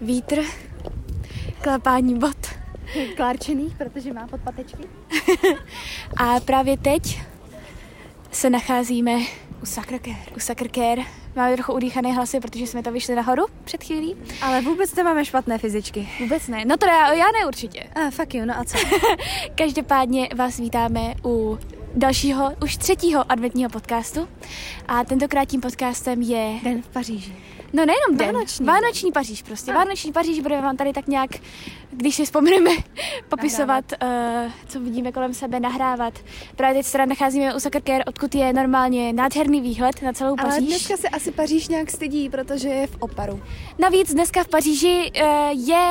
vítr, klepání bot. Klárčený, protože má podpatečky. A právě teď se nacházíme U Sacré u Sakrkér. Máme trochu udýchané hlasy, protože jsme to vyšli nahoru před chvílí. Ale vůbec nemáme špatné fyzičky. Vůbec ne. No to já, já ne určitě. A fuck you, no a co? Každopádně vás vítáme u dalšího, už třetího adventního podcastu. A tentokrát tím podcastem je... Den v Paříži. No nejenom den. Vánoční. Vánoční Paříž prostě. Vánoční Paříž budeme vám tady tak nějak, když si vzpomeneme, popisovat, uh, co vidíme kolem sebe, nahrávat. Právě teď se nacházíme u Sakrkér, odkud je normálně nádherný výhled na celou Ale Paříž. dneska se asi Paříž nějak stydí, protože je v oparu. Navíc dneska v Paříži uh, je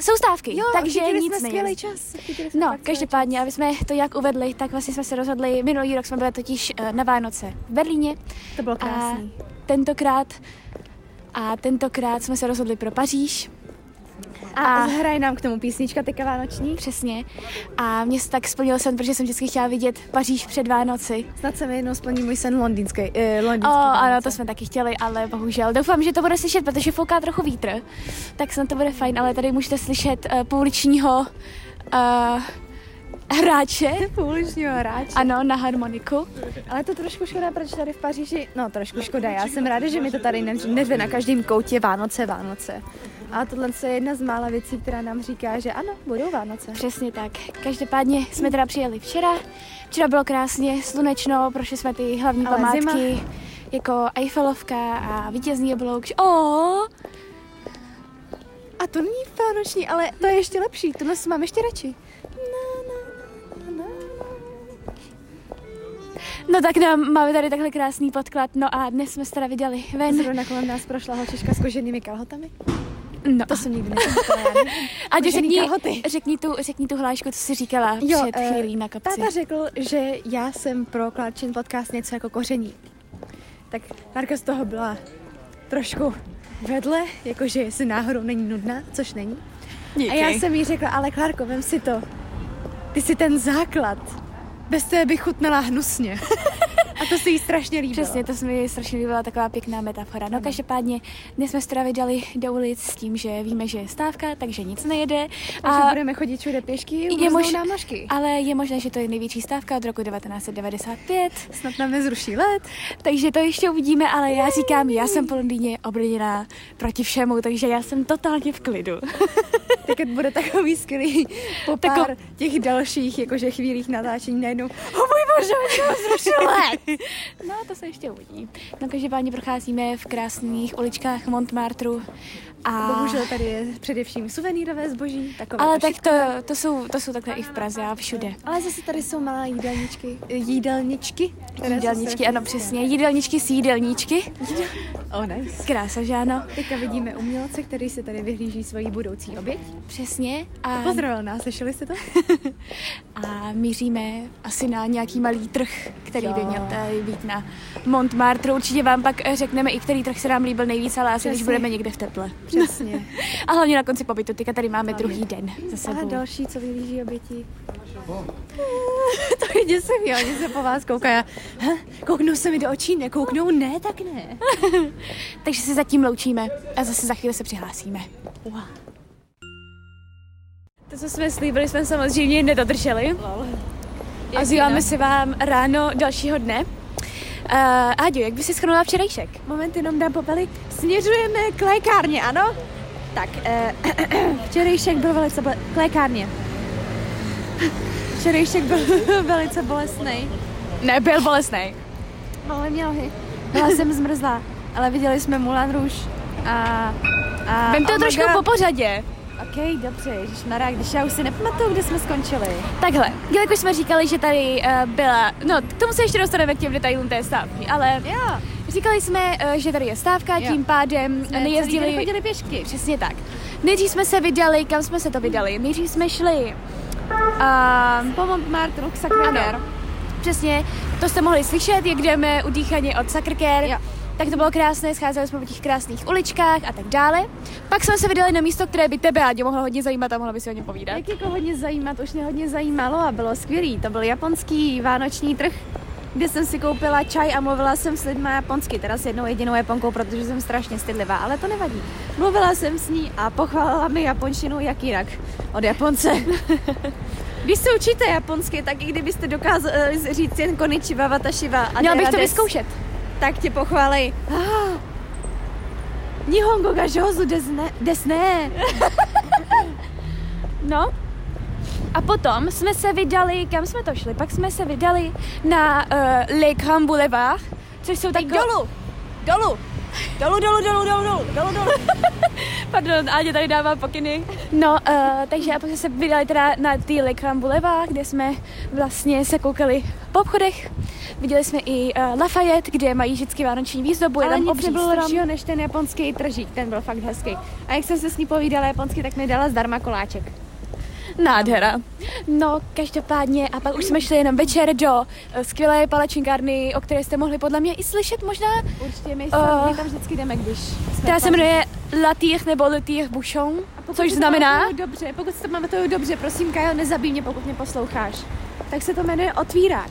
soustávky, Jo, takže nic jsme skvělý čas. No, každopádně, aby jsme to jak uvedli, tak vlastně jsme se rozhodli, minulý rok jsme byli totiž eh, na Vánoce v Berlíně. To bylo krásný. A tentokrát, a tentokrát jsme se rozhodli pro Paříž. A, a- zahraje nám k tomu písnička teďka vánoční. Přesně. A mě se tak splnil sen, protože jsem vždycky chtěla vidět Paříž před Vánoci. Snad se mi jednou splní můj sen londýnský. Eh, O, londýnský ano, Vánoce. to jsme taky chtěli, ale bohužel. Doufám, že to bude slyšet, protože fouká trochu vítr. Tak snad to bude fajn, ale tady můžete slyšet uh, pouličního uh, hráče. Pouličního hráče. Ano, na harmoniku. Ale to trošku škoda, proč tady v Paříži, no trošku škoda, já jsem ráda, že mi to tady ne- neřve na každém koutě Vánoce, Vánoce. A tohle je jedna z mála věcí, která nám říká, že ano, budou Vánoce. Přesně tak. Každopádně jsme teda přijeli včera. Včera bylo krásně slunečno, prošli jsme ty hlavní Ale památky, zima. jako Eiffelovka a vítězný oblouk. Oh, A to není vánoční, ale to je ještě lepší, tohle si mám ještě radši. no tak nám, máme tady takhle krásný podklad. No a dnes jsme se teda vydali ven. Zrovna kolem nás prošla holčička s koženými kalhotami. No. To jsem nikdy. A řekni, kalhoty. řekni, tu, řekni tu hlášku, co jsi říkala Jo, před eh, chvílí na kopci. Táta řekl, že já jsem pro Klárčin podcast něco jako koření. Tak Marka z toho byla trošku vedle, jakože jestli náhodou není nudná, což není. Díky. A já jsem jí řekla, ale Klárko, vem si to. Ty jsi ten základ. Bez té bych chutnala hnusně. A to se jí strašně líbilo. Přesně, to se mi strašně líbila taková pěkná metafora. No každopádně dnes jsme se teda vydali do ulic s tím, že víme, že je stávka, takže nic nejede. A že budeme chodit všude pěšky, je mož- nám nožky. Ale je možné, že to je největší stávka od roku 1995, Snad nám nezruší let. takže to ještě uvidíme, ale já říkám, já jsem po Londýně obrněná proti všemu, takže já jsem totálně v klidu. Teď bude takový skvělý po Tako- pár těch dalších jakože chvílích natáčení najednou. O můj bože, zrušil let. No, to se ještě uvidí. No, každopádně procházíme v krásných uličkách Montmartru a... Bohužel tady je především suvenýrové zboží. Takové Ale to tak to, to, jsou, to jsou takhle i v Praze a všude. Ale zase tady jsou malé jídelníčky. Jídelničky. Jídelníčky, strašně ano přesně. Jídelníčky s jídelníčky. Oh, nice. Krása, že ano? Teďka vidíme umělce, který si tady vyhlíží svoji budoucí oběť. Přesně. A, Pozdravil nás, slyšeli jste to? a míříme asi na nějaký malý trh, který Jo. by měl být na Montmartru. Určitě vám pak eh, řekneme i který trh se nám líbil nejvíc, ale asi když budeme někde v teple. Přesně. A hlavně na konci pobytu, teďka tady máme druhý den za A sebou. další, co vyhlíží oběti. to je děsivý, oni se po vás koukají. Huh? Kouknou se mi do očí, nekouknou? Ne, tak ne. Takže se zatím loučíme a zase za chvíli se přihlásíme. Wow. To, co jsme slíbili, jsme samozřejmě nedodrželi. A zíváme si vám ráno dalšího dne. Uh, Áďo, jak by si schrnula včerejšek? Moment, jenom dám popely. Směřujeme k lékárně, ano? Tak, eh, včerejšek byl velice ble- k lékárně. Včerejšek byl velice bolestný. Nebyl bolestný. Ale mě nohy. Byla jsem zmrzlá, ale viděli jsme Moulin Rouge a... a Vem to oh trošku God. po pořadě. OK, dobře, ježišmarja, když já už si nepamatuju, kde jsme skončili. Takhle, jelikož jsme říkali, že tady uh, byla, no k tomu se ještě dostaneme k těm detailům té stávky, ale Jo, říkali jsme, uh, že tady je stávka, Jo. tím pádem jsme nejezdili... chodili pěšky. Přesně tak. Nejdřív jsme se vydali, kam jsme se to vydali? Nejdřív jsme šli... Uh, Po Montmartru k Sacré-Cœur. Přesně, to jste mohli slyšet, jak jdeme udýchaně od. Jo. Tak to bylo krásné, scházeli jsme po těch krásných uličkách a tak dále. Pak jsme se vydali na místo, které by tebe Ádě mohlo hodně zajímat a mohla by si o něm povídat. Jak jako hodně zajímat, už mě hodně zajímalo a bylo skvělý. To byl japonský vánoční trh. kde jsem si koupila čaj a mluvila jsem s lidmi japonsky, teda s jednou jedinou Japonkou, protože jsem strašně stydlivá, ale to nevadí. Mluvila jsem s ní a pochválila mi japonštinu jak jinak od Japonce. Když se učíte japonsky, tak i kdybyste dokázali říct jen konichiwa, watashiwa a Měla bych to vyzkoušet tak tě pochválej. Ah, Nihongo ga jozu desne. desne. no, a potom jsme se vydali, kam jsme to šli? Pak jsme se vydali na uh, Lake Ham Boulevard, což jsou takové... dolu? Dolu, dolu, dolu, dolu, dolu, dolu, dolu. Pardon, Áďa tady dává pokyny. No, uh, takže a pak jsme se vydali teda na ty Lake Ham Boulevard, kde jsme vlastně se koukali po obchodech. Viděli jsme i uh, Lafayette, kde mají vždycky vánoční výzdobu, je Ale tam nic obří nebylo lepšího než ten japonský tržík, ten byl fakt hezký. A jak jsem se s ní povídala japonsky, tak mi dala zdarma koláček. Nádhera. No, každopádně, a pak už jsme šli jenom večer do uh, skvělé palačinkárny, o které jste mohli podle mě i slyšet možná, Určitě my, Uh, my tam vždycky jdeme, když jsme která se jmenuje Latire nebo Latire Bouchon, což znamená... Dobře, pokud si to pamatuju dobře, prosím, Kajo, nezabij mě, pokud mě posloucháš. Tak se to jmenuje Otvírák.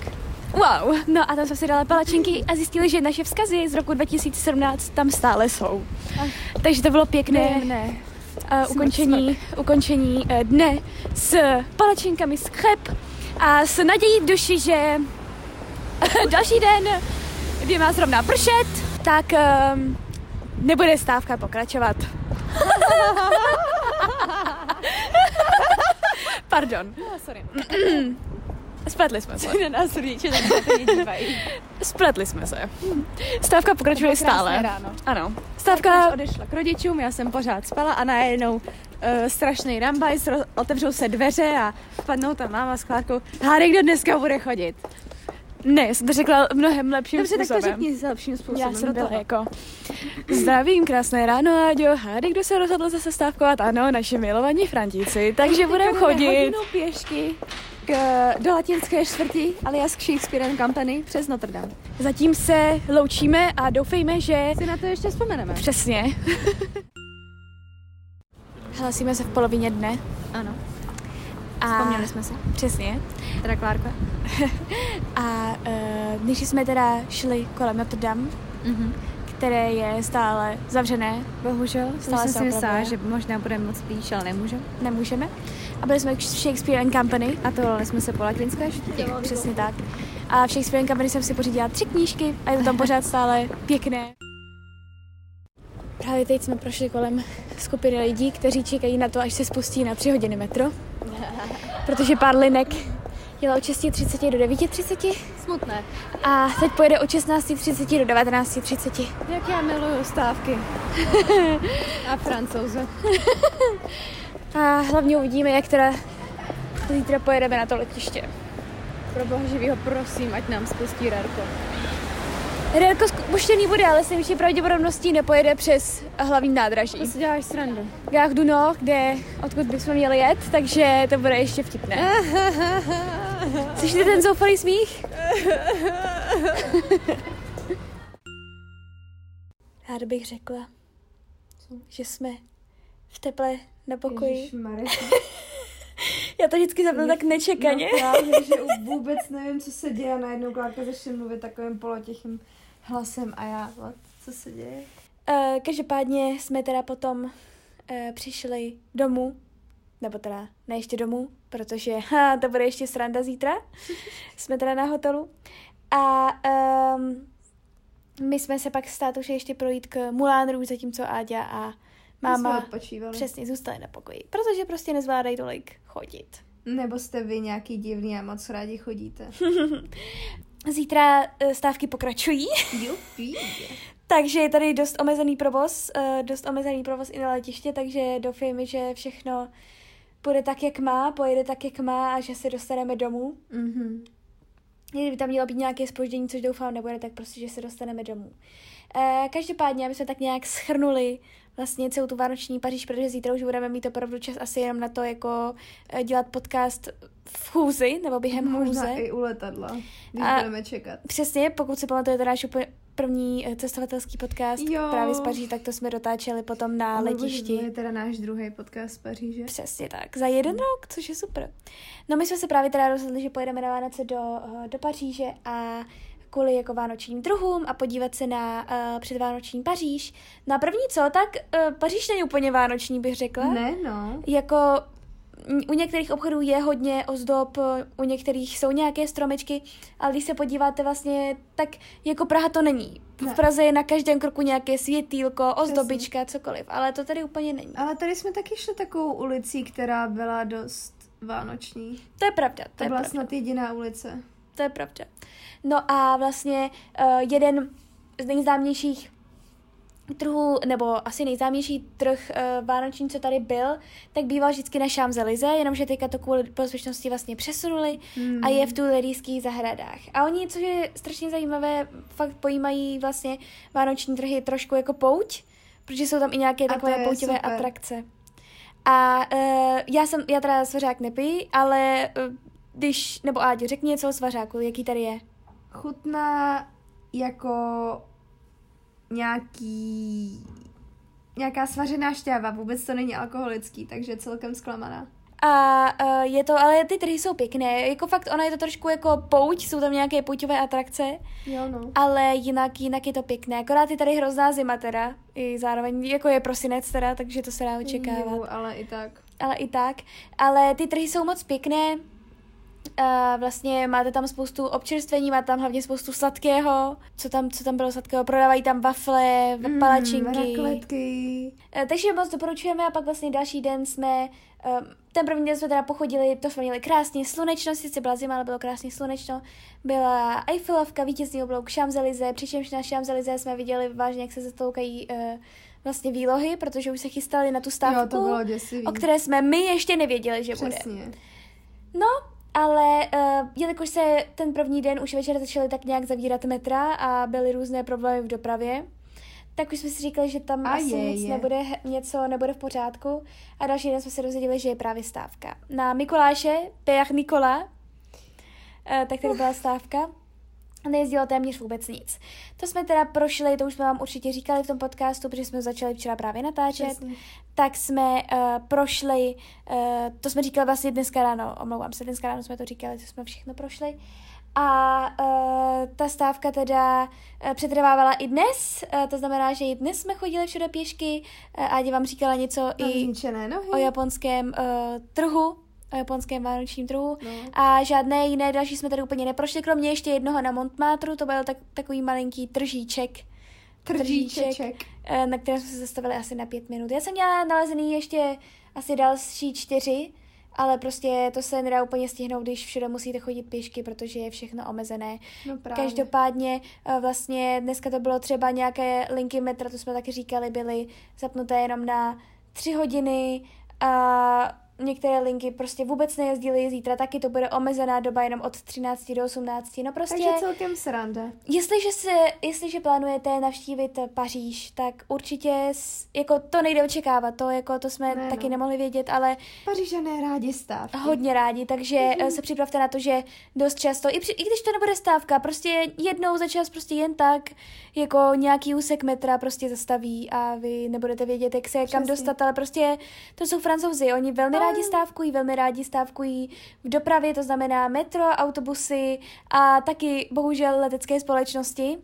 Wow, no a tam jsme si dali palačinky a zjistili, že naše vzkazy z roku 2017 tam stále jsou. Takže to bylo pěkné ne. Uh, ukončení, ukončení uh, dne s palačinkami z cheb a s nadějí v duši, že další den, kdy má zrovna pršet, tak um, nebude stávka pokračovat. Pardon, No, sorry. Spletli jsme se. Na nás rodiče tak. Spletli jsme se. Stávka pokračuje stále. ráno. Ano. Stávka odešla k rodičům, já jsem pořád spala a najednou uh, strašný rambajs, ro- otevřou se dveře a padnou tam máma s Klárkou. Hádej, kdo dneska bude chodit. Ne, já jsem to řekla mnohem lepším Dobře, tak způsobem. to řekni lepším způsobem. Já jsem byla toho. jako Zdravím, krásné ráno, Áďo. Hádej, kdo se rozhodl zase stávkovat? Ano, naši milovaní Frantíci. Takže budeme chodit. hodinu pěšky k, do latinské čtvrti, alias k Shakespeare Company přes Notre Dame. Zatím se loučíme a doufejme, že Si na to ještě vzpomeneme. přesně. Hlasíme se v polovině dne. Ano, A vzpomněli jsme se. Přesně. Teda Klárka. A uh, než jsme teda šli kolem Notre Dame, Mhm. Které je stále zavřené, Bohužel, Stále jsem se si myslela, že možná budeme moc spíš, ale nemůžeme. nemůžeme. A byli jsme v Shakespeare and Company, A to jsme se po latinské čtvrti. Přesně tak. A v Shakespeare and Company jsem si pořídila tři knížky a je to tam pořád stále pěkné. Právě teď jsme prošli kolem skupiny lidí, kteří čekají na to, až se spustí na tři hodiny metro. Protože pár linek jela od 6.30 do 9.30 Smutné. a teď pojede od 16.30 do 19.30. Jak já miluju stávky. A francouze. A hlavně uvidíme, jak teda zítra pojedeme na to letiště. Pro boha živýho prosím, ať nám spustí Rarko. Rérko spuštěný bude, ale s největší pravděpodobností nepojede přes hlavní nádraží. To si děláš srandu. Gare du Nord, kde, odkud bychom měli jet, takže to bude ještě vtipné. Slyšíte ten zoufalý smích? Ráda bych řekla, že jsme v teple na pokoji. Já to vždycky zapnu tak nečekaně. No právě, že vůbec nevím, co se děje a najednou Klárka začne mluvit takovým polotichým hlasem a já, co se děje? Uh, každopádně jsme teda potom uh, přišli domů, nebo teda ne ještě domů, protože ha, to bude ještě sranda zítra. jsme teda na hotelu. A um, my jsme se pak s tátou šli ještě projít k Moulin Rouge, zatímco Áďa a máma přesně zůstali na pokoji, protože prostě nezvládají tolik chodit. Nebo jste vy nějaký divný a moc rádi chodíte. Zítra uh, stávky pokračují. Takže je tady dost omezený provoz, uh, dost omezený provoz i na letiště, takže doufejme, že všechno půjde tak, jak má, pojede tak, jak má a že se dostaneme domů. Mhm. Kdyby tam mělo být nějaké spoždění, což doufám nebude, tak prostě, že se dostaneme domů. Uh, každopádně, aby jsme tak nějak schrnuli vlastně celou tu vánoční Paříž, protože zítra už budeme mít opravdu čas asi jenom na to, jako uh, dělat podcast v chůzi, nebo během Možná chůze. i u letadla, když A- budeme čekat. Přesně, pokud si pamatujete náš úplně první eh, cestovatelský podcast Jo. právě z Paříže, tak to jsme dotáčeli potom na Můj bože, letišti. To je teda náš druhý podcast z Paříže. Přesně tak, za jeden rok, což je super. No my jsme se právě teda rozhodli, že pojedeme na Vánoce do, eh, do Paříže a kvůli jako vánočním druhům a podívat se na uh, předvánoční Paříž. Na první co, tak uh, Paříž není úplně vánoční, bych řekla. Ne, no. Jako u některých obchodů je hodně ozdob, u některých jsou nějaké stromečky, ale když se podíváte vlastně, tak jako Praha to není. Ne. V Praze je na každém kroku nějaké světýlko, ozdobička, cokoliv, ale to tady úplně není. Ale tady jsme taky šli takovou ulicí, která byla dost vánoční. To je pravda, to, To je byla pravda. snad jediná ulice. To je pravda. No a vlastně uh, jeden z nejznámějších trhů, nebo asi nejznámější trh uh, vánoční, co tady byl, tak býval vždycky na Champs-Élysées, jenomže teďka to kvůli bezpečnosti vlastně přesunuli Hmm. a je v tuilerijských zahradách. A oni, což je strašně zajímavé, fakt pojímají vlastně vánoční trhy trošku jako pouť, protože jsou tam i nějaké A takové je pouťové super. atrakce. A uh, já jsem, já teda svařák nepiju, ale uh, když, nebo Áďo, řekni něco o svařáku, jaký tady je. Chutná jako nějaký nějaká svařená šťáva, vůbec to není alkoholický, takže celkem zklamaná. A uh, je to, ale ty trhy jsou pěkné, jako fakt, ona je to trošku jako pouť, jsou tam nějaké pouťové atrakce, Jo, no. ale jinak, jinak je to pěkné, akorát je tady hrozná zima teda, i zároveň, jako je prosinec teda, takže to se dá očekávat. Jo, ale i tak. ale i tak. Ale ty trhy jsou moc pěkné. Uh, vlastně máte tam spoustu občerstvení, máte tam hlavně spoustu sladkého. Co tam, co tam bylo sladkého? Prodávají tam wafle, mm, palačinky. rakletky. Uh, takže moc doporučujeme a pak vlastně další den jsme, uh, ten první den jsme teda pochodili, to jsme měli krásně slunečno, sice byla zima, ale bylo krásně slunečno. Byla Eiffelovka, vítězný oblouk Champs-Élysées, přičemž na Champs-Élysées jsme viděli vážně, jak se zatloukají uh, vlastně výlohy, protože už se chystali na tu stávku Jo, to bylo děsivý. o které jsme my ještě nevěděli, že bude. Přesně. No, ale uh, jelikož se ten první den už večer začaly tak nějak zavírat metra a byly různé problémy v dopravě, tak už jsme si říkali, že tam A asi je, nic je. nebude, něco nebude v pořádku. A další den jsme se dozvěděli, že je právě stávka. Na Mikuláše, Père Nikola, uh, tak tady byla stávka. A nejezdilo téměř vůbec nic. To jsme teda prošli, to už jsme vám určitě říkali v tom podcastu, protože jsme začali včera právě natáčet Přesně. tak jsme uh, prošli, uh, to jsme říkali vlastně dneska ráno, omlouvám se, dneska ráno jsme to říkali, co jsme všechno prošli. A uh, ta stávka teda uh, přetrvávala i dnes, uh, to znamená, že i dnes jsme chodili všude pěšky. Uh, Ádě vám říkala něco Mám i nohy. o japonském uh, trhu, o japonském vánočním trhu. No. A žádné jiné další jsme tady úplně neprošli, kromě ještě jednoho na Montmartru, to byl tak, takový malinký tržíček. Tržíčeček. eh, na kterém jsme se zastavili asi na pět minut. Já jsem měla nalezený ještě asi další čtyři, ale prostě to se nedá úplně stihnout, když všude musíte chodit pěšky, protože je všechno omezené. No právě. Každopádně eh, vlastně dneska to bylo třeba nějaké linky metra, to jsme taky říkali, byly zapnuté jenom na tři hodiny a některé linky prostě vůbec nejezdily, zítra taky to bude omezená doba jenom od 13 do 18, no prostě... Takže celkem sranda. Jestliže, se, jestliže plánujete navštívit Paříž, tak určitě, s- jako to nejde očekávat, to, jako, to jsme Ne, taky no. nemohli vědět, ale Pařížané rádi stávky. hodně rádi, takže mm-hmm. se připravte na to, že dost často, i, při, i když to nebude stávka, prostě jednou za čas prostě jen tak, jako nějaký úsek metra prostě zastaví a vy nebudete vědět, jak se kam Přesně. dostat, ale prostě to jsou francouzi, oni velmi rádi stávkují, velmi rádi stávkují v dopravě, to znamená metro, autobusy a taky bohužel letecké společnosti.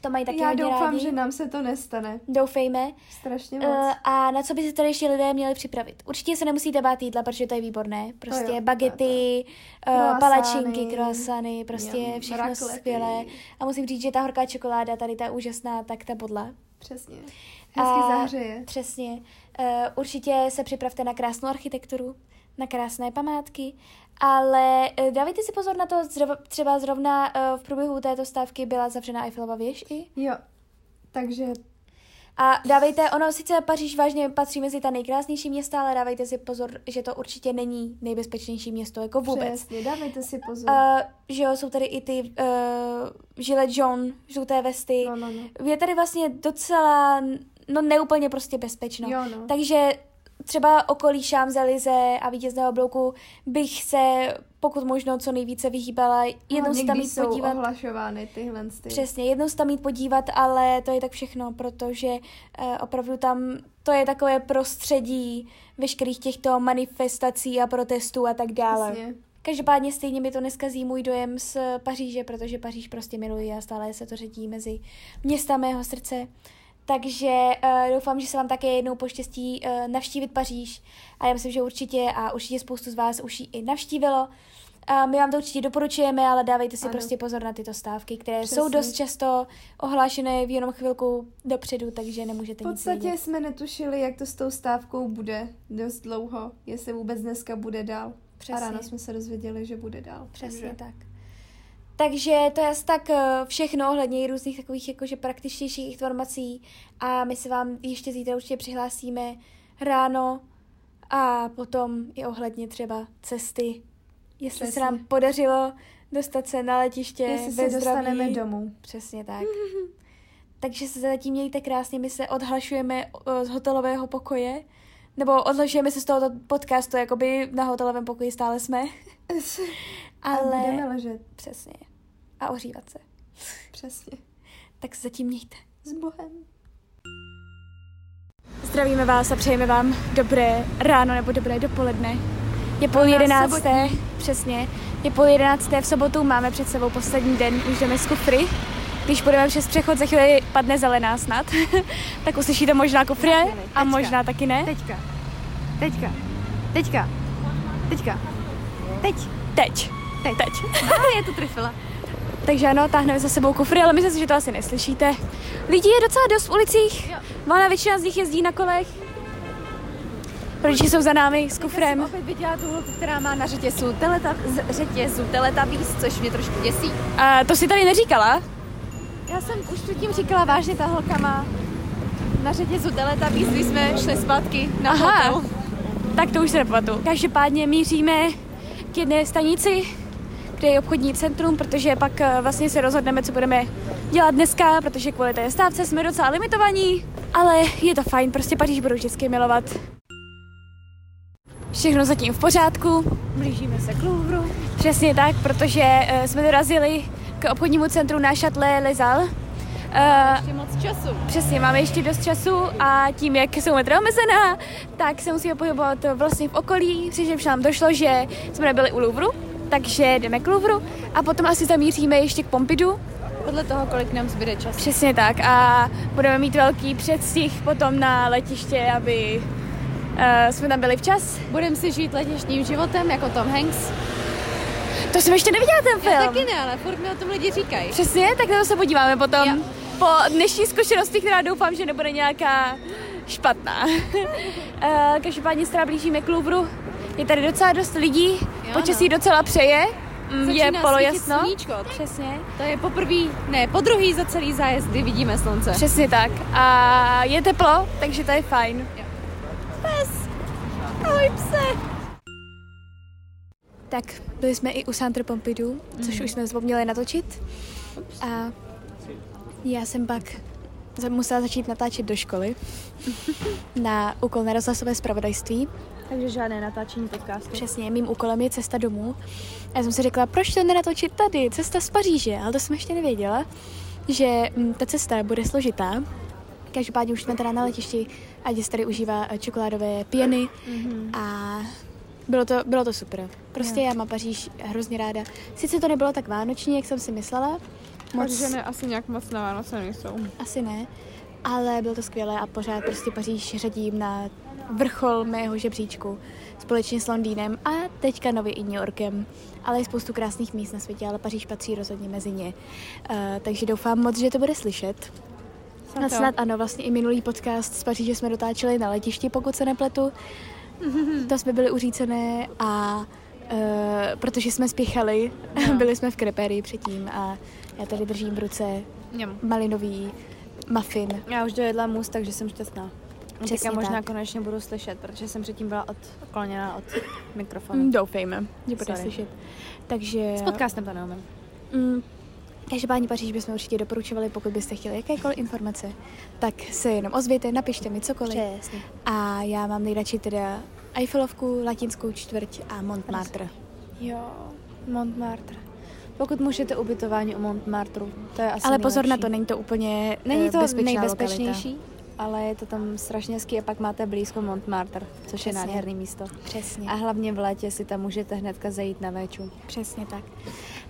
To mají taky Já hodně doufám, rádi. že nám se to nestane. Doufejme. Strašně moc. Uh, a na co by se tady ještě lidé měli připravit? Určitě se nemusíte bát jídla, protože to je výborné. Prostě jo, bagety, uh, Croissány. palačinky, croissany, prostě Jo, všechno raklety. skvělé. A musím říct, že ta horká čokoláda, tady ta úžasná, tak ta bodla. Přesně. Hezky A- zahřeje. Přesně. Uh, určitě se připravte na krásnou architekturu, na krásné památky, ale uh, dávejte si pozor na to, třeba zrovna uh, v průběhu této stávky byla zavřena Eiffelova věž i. Jo. Takže A dávejte, ono sice Paříž vážně patří mezi ta nejkrásnější města, ale dávejte si pozor, že to určitě není nejbezpečnější město, jako vůbec. přesně, dávejte si pozor. Uh, že jo, jsou tady i ty uh, gilet jaune, žluté vesty. no, no, no. Je tady vlastně docela, no neúplně prostě bezpečno. Jo, no. Takže třeba okolí Champs-Élysées a vítězného bloku bych se pokud možno co nejvíce vyhýbala. Jednou Hlavně, se tam jít jsou podívat. ohlašovány tyhle ty. Přesně, jednou se tam jít podívat, ale to je tak všechno, protože uh, opravdu tam to je takové prostředí veškerých těchto manifestací a protestů a tak dále. Přesně. Každopádně stejně mi to neskazí můj dojem z Paříže, protože Paříž prostě miluji a stále se to řadí mezi města mého srdce. Takže uh, doufám, že se vám také jednou poštěstí uh, navštívit Paříž a já myslím, že určitě a určitě spoustu z vás už ji i navštívilo. A my vám to určitě doporučujeme, ale dávejte si ano. prostě pozor na tyto stávky, které Přesně. jsou dost často ohlášené v jenom chvilku dopředu, takže nemůžete nic V podstatě nic jsme netušili, jak to s tou stávkou bude dost dlouho, jestli vůbec dneska bude dál. Přesně. A ráno jsme se dozvěděli, že bude dál. Přesně takže... tak. Takže to je asi tak eh, všechno ohledně různých takových jakože praktičtějších informací a my se vám ještě zítra určitě přihlásíme ráno a potom i ohledně třeba cesty jestli Přesně. se nám podařilo dostat se na letiště jestli se dostaneme domů. Přesně tak. Takže se zatím mějte krásně, my se odhlašujeme z hotelového pokoje, nebo odhlašujeme se z tohoto podcastu, jakoby na hotelovém pokoji stále jsme. Ale... Budeme ležet. Přesně. A ohřívat se. Přesně. Tak se zatím mějte. S Bohem. Zdravíme vás a přejeme vám dobré ráno nebo dobré dopoledne. Je půl jedenácté, přesně. Je půl jedenácté v sobotu, máme před sebou poslední den, už jdeme z kufry. Když půjdeme přes přechod, za chvíli padne zelená snad, tak uslyšíte možná kufry a možná taky ne. Teďka, teďka, teďka, teďka, teď. Teď. Teď. Teď. A je to trifila. Takže ano, táhneme za sebou kufry, ale myslím si, že to asi neslyšíte. Lidí je docela dost v ulicích, Ona většina z nich jezdí na kolech, Rodiče jsou za námi s kufrem. Já jsem opět viděla tu holku, která má na řetězu, teleta, z řetězu teletavíz, což mě trošku děsí. A to si tady neříkala? Já jsem už předtím říkala, vážně ta holka má na řetězu teletavíz, když jsme šli zpátky na Aha. hotel. Tak to už se nepamatuju. Každopádně míříme k jedné stanici, kde je obchodní centrum, protože pak eh, vlastně se rozhodneme, co budeme dělat dneska, protože kvůli té stávce jsme docela limitovaní, ale je to fajn, prostě Paříž budu vždycky milovat. Všechno zatím v pořádku. Blížíme se k Louvru. Přesně tak, protože uh, jsme dorazili k obchodnímu centru na Les Halles. Uh, ještě moc času. Přesně, máme ještě dost času a tím, jak jsou metra omezená, tak se musíme pohybovat vlastně v okolí, přičemž nám došlo, že jsme nebyli u Louvru, takže jdeme k Louvru a potom asi zamíříme ještě k Pompidou. Podle toho, kolik nám zbyde času. Přesně tak a budeme mít velký předstih potom na letiště, aby uh, jsme tam byli včas. Budeme si žít letišním životem jako Tom Hanks. To jsem ještě neviděla ten film. Já taky ne, ale furt mi o tom lidi říkají. Přesně, tak na to se podíváme potom. Jo. Po dnešní zkušenosti, která doufám, že nebude nějaká špatná. uh, každopádně se blížíme k Louvru. Je tady docela dost lidí, jo, počasí no. docela přeje. Mm, je polojasno. Sluníčko. Přesně. To je poprvé, ne, po druhý za celý zájezd, kdy vidíme slunce. Přesně tak. A je teplo, takže to je fajn. Jo. Pes! Ahoj pse! Tak, byli jsme i u Centre Pompidou, mm. což mhm. už jsme zapomněli natočit. A já jsem pak musela začít natáčet do školy na úkol na rozhlasové zpravodajství. Takže žádné natáčení podcastu. Přesně, mým úkolem je cesta domů. A já jsem si řekla, proč to nenatočit tady, cesta z Paříže, ale to jsem ještě nevěděla, že mm, ta cesta bude složitá, Každopádně už jsme teda na letišti a děs tady užívá eh, čokoládové pěny mm-hmm. a bylo to, bylo to super. Prostě já mám Paříž hrozně ráda. Sice to nebylo tak vánoční, jak jsem si myslela. Moc... Takže ne, asi nějak moc na Vánoce nejsou. Asi ne, ale bylo to skvělé a pořád prostě Paříž řadím na vrchol mého žebříčku společně s Londýnem a teďka nově i New Yorkem. Ale je spoustu krásných míst na světě, ale Paříž patří rozhodně mezi ně. Uh, takže doufám moc, že to bude slyšet. Snad, snad ano, vlastně i minulý podcast z Paříže jsme dotáčeli na letišti, pokud se nepletu. To jsme byli uřícené a uh, protože jsme spěchali, no. byli jsme v Kreperii předtím a já tady držím v ruce malinový muffin. Já už dojedla mus, takže jsem šťastná. Přesně Teďka možná tak. konečně budu slyšet, protože jsem předtím byla odkloněna od mikrofonu. Doufejme, že bude slyšet. Takže... S podcastem to neumím. Mm, Každopádně Paříž bychom určitě doporučovali, pokud byste chtěli jakékoliv informace, tak se jenom ozvěte, napište mi cokoliv. Přesně. A já mám nejradši teda Eiffelovku, Latinskou čtvrť a Montmartre. Jo, Montmartre. Pokud můžete ubytování u Montmartre, to je asi Ale pozor nejlepší. na to, není to úplně Není eh, to nejbezpečnější? Lokalita. Ale je to tam strašně hezký a pak máte blízko Montmartre, což Přesně. je nádherný místo. Přesně. A hlavně v létě si tam můžete hnedka zajít na véču. Přesně tak.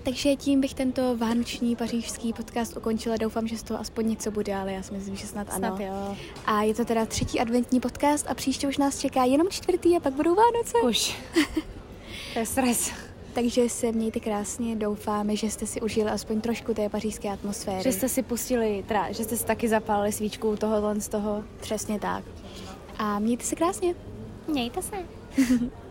Takže tím bych tento vánoční pařížský podcast ukončila. Doufám, že z toho aspoň něco bude, ale já si myslím, že snad, snad ano. Jo. A je to teda třetí adventní podcast a příště už nás čeká jenom čtvrtý a pak budou Vánoce. Už. to je stres. Takže se mějte krásně, doufáme, že jste si užili aspoň trošku té pařížské atmosféry. Že jste si pustili, teda, že jste si taky zapálili svíčku tohohle z toho. Přesně tak. A mějte se krásně. Mějte se.